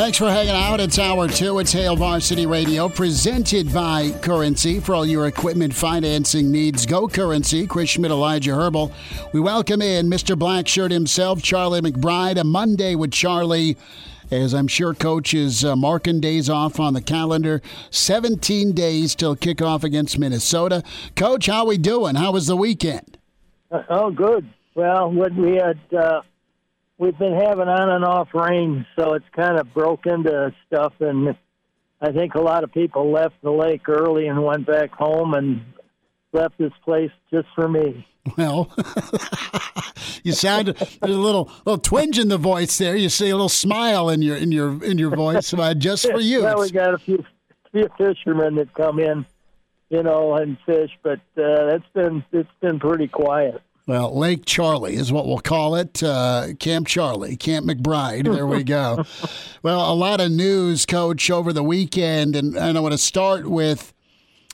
Thanks for hanging out. It's hour two. It's Hail Varsity Radio, presented by Currency. For all your equipment financing needs, go Currency. Chris Schmidt, Elijah Herbal. We welcome in Mr. Blackshirt himself, Charlie McBride. A Monday with Charlie, as I'm sure Coach is uh, marking days off on the calendar. 17 days till kickoff against Minnesota. Coach, how we doing? How was the weekend? Oh, good. Well, what we had. Uh we've been having on and off rain, so it's kind of broke into stuff. And I think a lot of people left the lake early and went back home and left this place just for me. Well, you sound there's a little little twinge in the voice there. You see a little smile in your in your in your voice, uh, just for you. Well, we got a few few fishermen that come in, you know, and fish, but uh, it's been it's been pretty quiet. Well, Lake Charlie is what we'll call it. Uh, Camp Charlie, Camp McBride. There we go. well, a lot of news, Coach, over the weekend, and, and I want to start with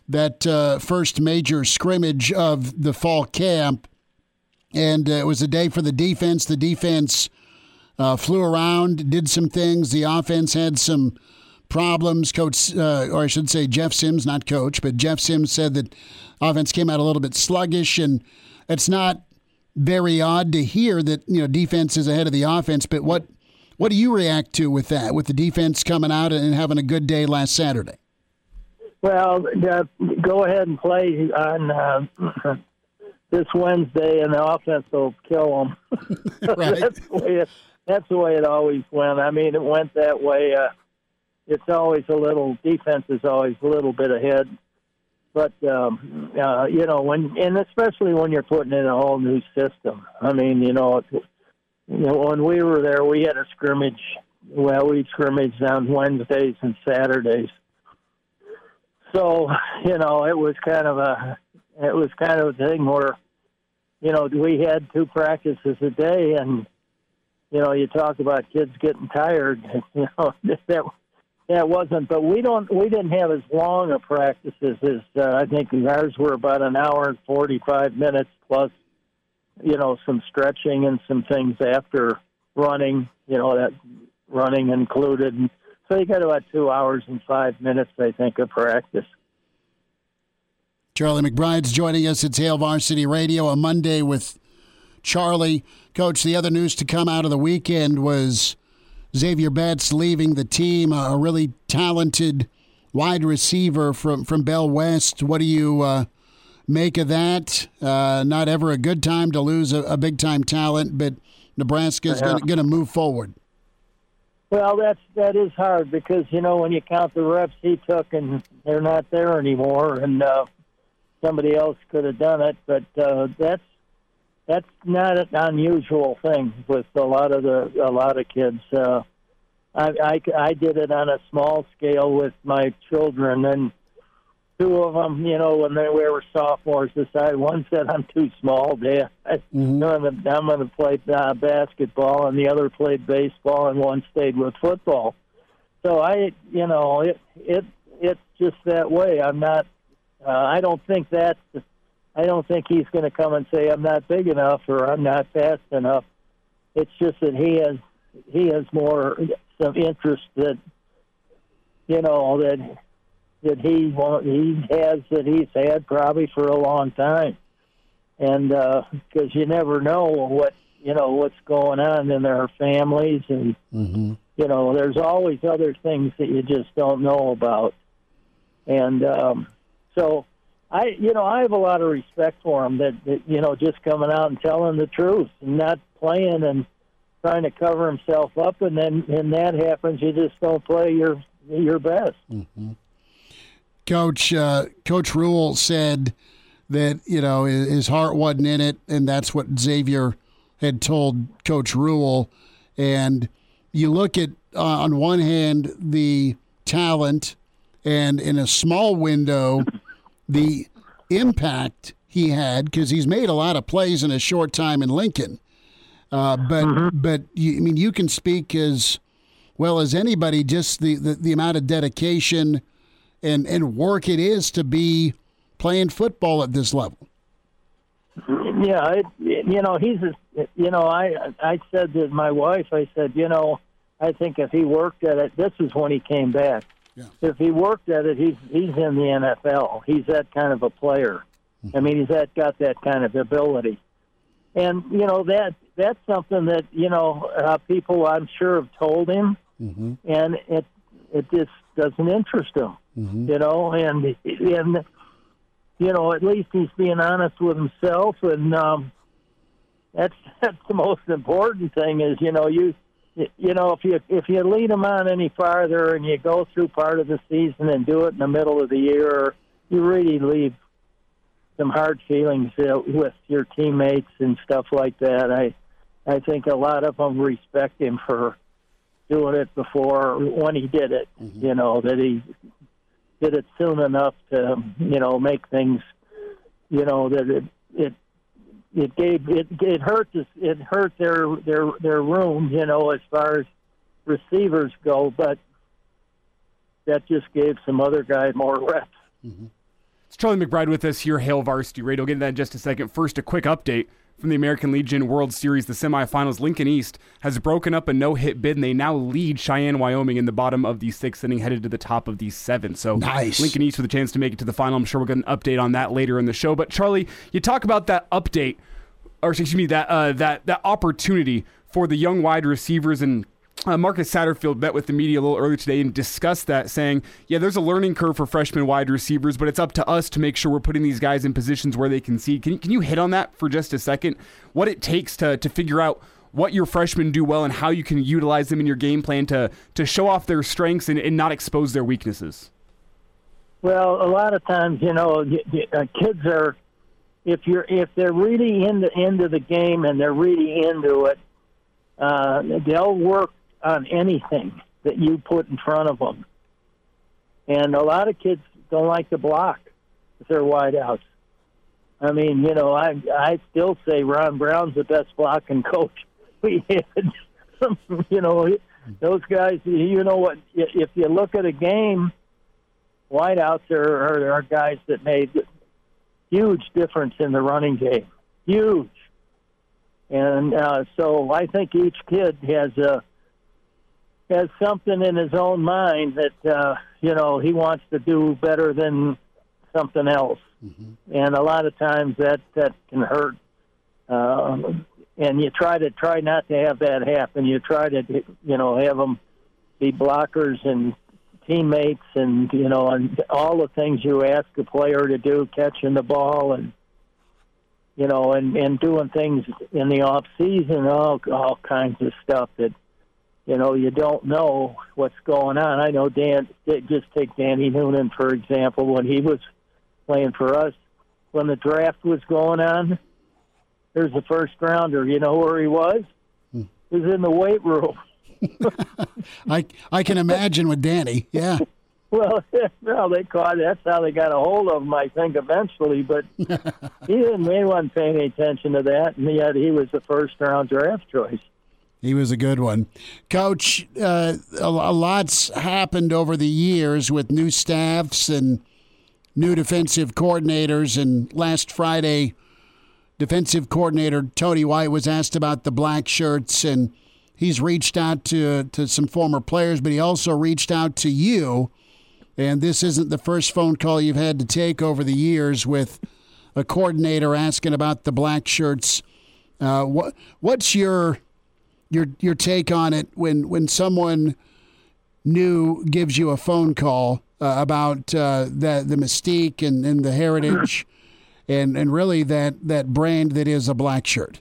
that uh, first major scrimmage of the fall camp. And uh, it was a day for the defense. The defense uh, flew around, did some things. The offense had some problems. Coach, uh, or I should say, Jeff Sims, not coach, but Jeff Sims said that offense came out a little bit sluggish and it's not very odd to hear that you know defense is ahead of the offense. But what what do you react to with that? With the defense coming out and having a good day last Saturday? Well, uh, go ahead and play on uh, this Wednesday, and the offense will kill them. right. that's, the way it, that's the way it always went. I mean, it went that way. Uh, it's always a little defense is always a little bit ahead but um, uh, you know when and especially when you're putting in a whole new system. I mean, you know, you know when we were there, we had a scrimmage. Well, we scrimmaged on Wednesdays and Saturdays. So you know, it was kind of a it was kind of a thing where you know we had two practices a day, and you know, you talk about kids getting tired. You know, that yeah, it wasn't, but we don't. We didn't have as long a practices as uh, I think ours were about an hour and forty-five minutes plus, you know, some stretching and some things after running. You know, that running included. So you got about two hours and five minutes, I think, of practice. Charlie McBride's joining us It's Hail Varsity Radio on Monday with Charlie. Coach, the other news to come out of the weekend was Zavier Betts leaving the team, a really talented wide receiver from, from Bellevue West. What do you uh, make of that? Uh, not ever a good time to lose a, a big time talent, but Nebraska is yeah. going to move forward. Well, that's that is hard because you know when you count the reps he took and they're not there anymore, and uh, somebody else could have done it. But uh, that's that's not an unusual thing with a lot of the a lot of kids. Uh, I, I I did it on a small scale with my children, and two of them, you know, when they were sophomores, decided one said I'm too small, Dad. Mm-hmm. I'm going to play uh, basketball, and the other played baseball, and one stayed with football. So I, you know, it it it's just that way. I'm not. Uh, I don't think that's I don't think he's going to come and say I'm not big enough or I'm not fast enough. It's just that he has he has more some interest that you know that that he want, he has that he's had probably for a long time, and because uh, you never know what you know what's going on in their families and mm-hmm. you know, there's always other things that you just don't know about. And um, so I, you know, I have a lot of respect for him that, that, you know, just coming out and telling the truth and not playing and trying to cover himself up. And then, when that happens, you just don't play your your best. Mm-hmm. Coach uh, Coach Rhule said that you know his heart wasn't in it, and that's what Zavier had told Coach Rhule. And you look at uh, on one hand the talent, and in a small window, the impact he had because he's made a lot of plays in a short time in Lincoln. Uh, but mm-hmm. but you, I mean you can speak as well as anybody just the, the, the amount of dedication and, and work it is to be playing football at this level. Yeah, it, you know, he's, a, you know, I I said to my wife, I said, you know, I think if he worked at it, this is when he came back. Yeah. If he worked at it, he's he's in the NFL. He's that kind of a player. I mean, he's that got that kind of ability, and you know that that's something that you know uh, people I'm sure have told him, mm-hmm. and it it just doesn't interest him, mm-hmm. you know, and and you know at least he's being honest with himself, and um, that's that's the most important thing is you know you you know if you if you lead them on any farther and you go through part of the season and do it in the middle of the year, you really leave some hard feelings uh, with your teammates and stuff like that. I I think a lot of them respect him for doing it before when he did it. Mm-hmm. You know that he did it soon enough to you know make things. You know that it it it gave it it hurt it hurt their their their room. You know as far as receivers go, but that just gave some other guy more reps. Mm-hmm. It's Charlie McBride with us here, Hail Varsity Radio. Get into that in just a second. First, a quick update from the American Legion World Series, the semifinals, Lincoln East has broken up a no-hit bid, and they now lead Cheyenne, Wyoming, in the bottom of the sixth inning, headed to the top of the seventh. So nice. Lincoln East with a chance to make it to the final. I'm sure we'll get an update on that later in the show. But Charlie, you talk about that update, or excuse me, that uh, that that opportunity for the young wide receivers and uh, Marcus Satterfield met with the media a little earlier today and discussed that, saying, "Yeah, there's a learning curve for freshman wide receivers, but it's up to us to make sure we're putting these guys in positions where they can see." Can you, can you hit on that for just a second? What it takes to to figure out what your freshmen do well and how you can utilize them in your game plan to to show off their strengths and, and not expose their weaknesses. Well, a lot of times, you know, uh, kids are if you're if they're really into into the game and they're really into it, uh, they'll work on anything that you put in front of them. And a lot of kids don't like to block if they're wideouts. I mean, you know, I I still say Ron Brown's the best blocking coach we had. you know, those guys. You know what? If you look at a game, wideouts are, are are guys that made huge difference in the running game. Huge. And uh, so I think each kid has a has something in his own mind that uh, you know he wants to do better than something else, mm-hmm. and a lot of times that that can hurt. Um, and you try to try not to have that happen. You try to you know have them be blockers and teammates, and you know, and all the things you ask a player to do, catching the ball and you know, and and doing things in the off season, all all kinds of stuff that you know, you don't know what's going on. I know Dan, just take Danny Noonan, for example, when he was playing for us, when the draft was going on, there's the first rounder. You know where he was? Hmm. He was in the weight room. I I can imagine with Danny, yeah. Well, well, they caught. That's how they got a hold of him, I think, eventually. But he didn't. He wasn't paying any attention to that, and yet he was the first round draft choice. He was a good one. Coach, uh, a, a lot's happened over the years with new staffs and new defensive coordinators. And last Friday, defensive coordinator Tony White was asked about the black shirts, and he's reached out to, to some former players, but he also reached out to you. And this isn't the first phone call you've had to take over the years with a coordinator asking about the black shirts. Uh, what what's your your your take on it when when someone new gives you a phone call uh, about uh, the the mystique and, and the heritage and and really that that brand that is a black shirt.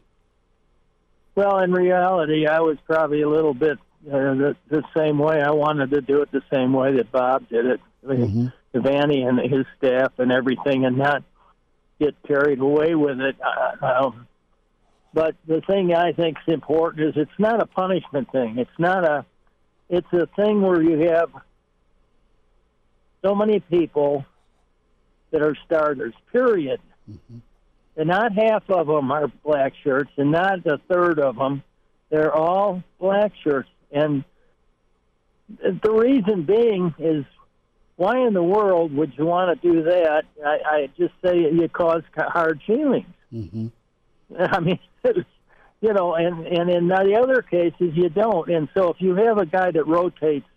Well, in reality, I was probably a little bit uh, the, the same way. I wanted to do it the same way that Bob did it. I mean, Vanny and his staff and everything, and not get carried away with it. Uh, um, but the thing I think is important is it's not a punishment thing. It's not a. It's a thing where you have so many people that are starters. Period. And not half of them are black shirts, and not a third of them. They're all black shirts, and the reason being is why in the world would you want to do that? I, I just say you cause hard feelings. Mm-hmm. I mean, you know, and and in the other cases you don't. And so if you have a guy that rotates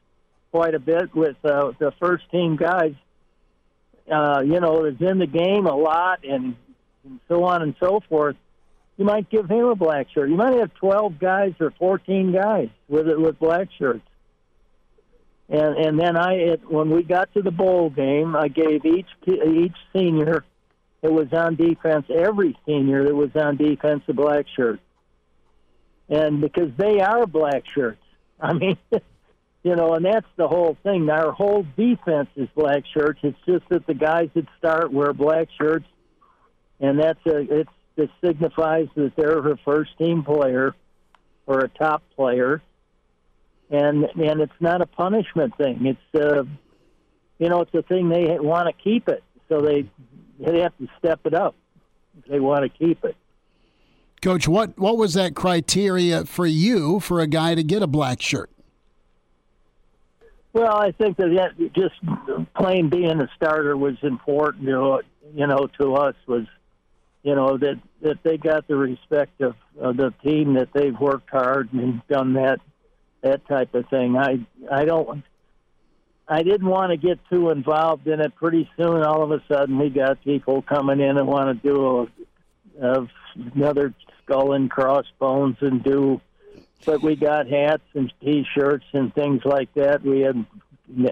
quite a bit with uh, the first team guys, uh, you know, is in the game a lot and, and so on and so forth. You might give him a black shirt. You might have twelve guys or fourteen guys with it with black shirts. And and then I, it, when we got to the bowl game, I gave each each senior that was on defense, every senior that was on defense, a black shirt. And because they are black shirts, I mean, you know, and that's the whole thing. Our whole defense is black shirts. It's just that the guys that start wear black shirts, and that's a it's it signifies that they're a first team player or a top player, and and it's not a punishment thing. It's uh, you know, it's a thing they want to keep it, so they they have to step it up. if They want to keep it. Coach, what what was that criteria for you for a guy to get a black shirt? Well, I think that just plain being a starter was important. To, you know, to us was, you know, that that they got the respect of, of the team that they've worked hard and done that that type of thing. I I don't. I didn't want to get too involved in it. Pretty soon, all of a sudden, we got people coming in and want to do a, a, another skull and crossbones and do but we got hats and t-shirts and things like that. We had,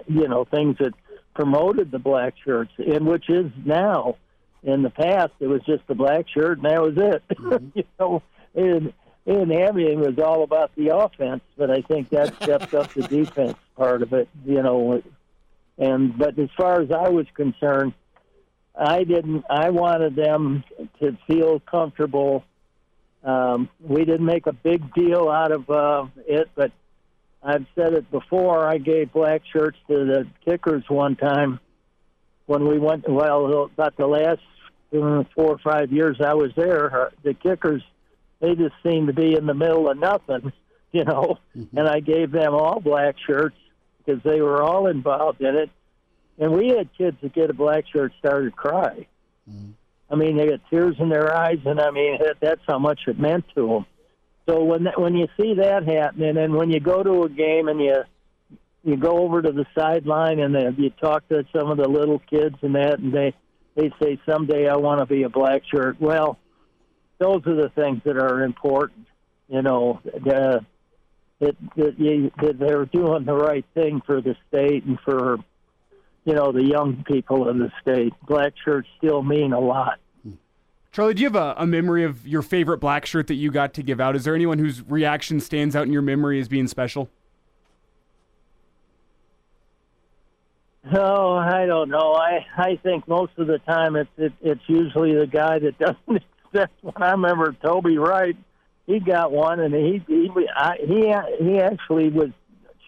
you know, things that promoted the black shirts, and which is now. In the past, it was just the black shirt, and that was it. Mm-hmm. you know, and and everything was all about the offense. But I think that stepped up the defense part of it. You know, and but as far as I was concerned, I didn't. I wanted them to feel comfortable um, we didn't make a big deal out of uh, it, but I've said it before. I gave black shirts to the kickers one time when we went. Well, about the last uh, four or five years I was there, uh, the kickers they just seemed to be in the middle of nothing, you know. Mm-hmm. And I gave them all black shirts because they were all involved in it. And we had kids that get a black shirt started to cry. Mm-hmm. I mean, they got tears in their eyes, and I mean that's how much it meant to them. So when that, when you see that happening, and when you go to a game and you you go over to the sideline and then you talk to some of the little kids and that, and they they say someday I want to be a black shirt. Well, those are the things that are important. You know, the, that that, you, that they're doing the right thing for the state and for you know, the young people in the state. Black shirts still mean a lot. Charlie, do you have a, a, memory of your favorite black shirt that you got to give out? Is there anyone whose reaction stands out in your memory as being special? Oh, I don't know. I I think most of the time it's it, it's usually the guy that doesn't one. I remember Toby Wright. He got one, and he he I, he he actually was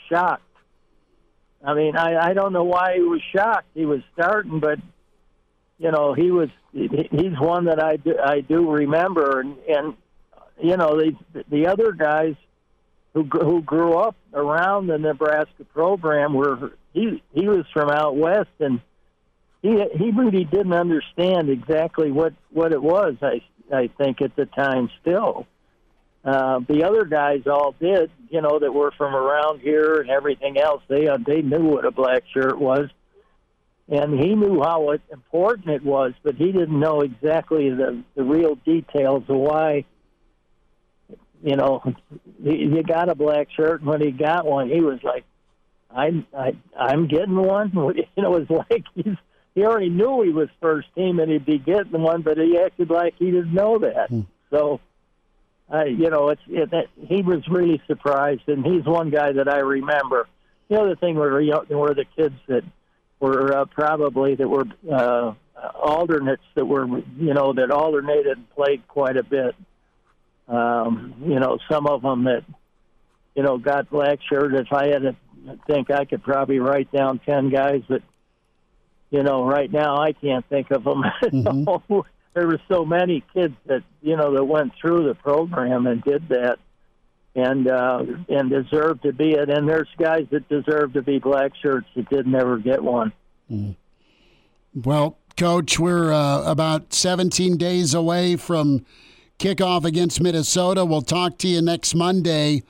shocked I mean, I, I don't know why he was shocked. He was starting, but you know, he was he's one that I do, I do remember, and and you know, the the other guys who who grew up around the Nebraska program were he he was from out west, and he he really didn't understand exactly what what it was. I I think at the time still. Uh, the other guys all did, you know, that were from around here and everything else. They uh, they knew what a black shirt was, and he knew how important it was, but he didn't know exactly the the real details of why you know, he, you got a black shirt, and when he got one, he was like, "I'm I, I'm getting one." You know, it was like he's he already knew he was first team and he'd be getting one, but he acted like he didn't know that. Hmm. So, uh, you know, it's it, it, he was really surprised, and he's one guy that I remember. The other thing were you know, were the kids that were uh, probably that were uh, alternates that were you know that alternated and played quite a bit. Um, you know, some of them that you know got black shirt. If I had to think, I could probably write down ten guys that you know right now I can't think of them. Mm-hmm. there were so many kids that you know that went through the program and did that and uh, and deserve to be it. And there's guys that deserve to be black shirts that did never get one. Mm. Well, Coach, we're uh, about 17 days away from kickoff against Minnesota. We'll talk to you next Monday,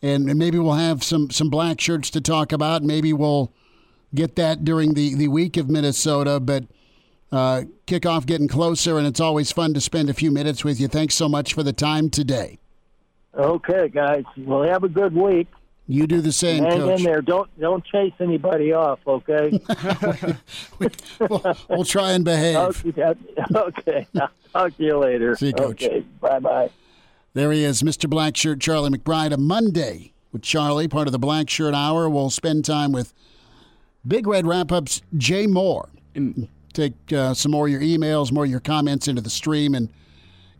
and maybe we'll have some some black shirts to talk about. Maybe we'll get that during the the week of Minnesota, but. Uh, kickoff getting closer, and it's always fun to spend a few minutes with you. Thanks so much for the time today. Okay, guys. Well, have a good week. You do the same, Hang Coach. in there. Don't don't chase anybody off. Okay. we'll, we'll, try and behave. Okay. okay. Talk to you later. See you, Coach. Okay. Bye bye. There he is, Mr. Blackshirt Charlie McBride. A Monday with Charlie, part of the Blackshirt Hour. We'll spend time with Big Red Wrap Ups Jay Moore. And take uh, some more of your emails, more of your comments into the stream, and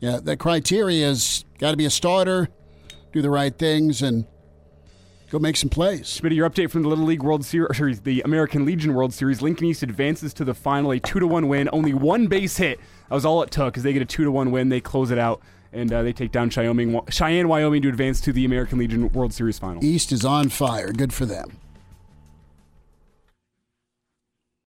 yeah, the criteria is got to be a starter, do the right things, and go make some plays. Smitty, your update from the Little League World Series, the American Legion World Series. Lincoln East advances to the final, a two to one win, only one base hit. That was all it took. As they get a two to one win, they close it out and uh, they take down Cheyenne, Wyoming to advance to the American Legion World Series final. East is on fire. Good for them.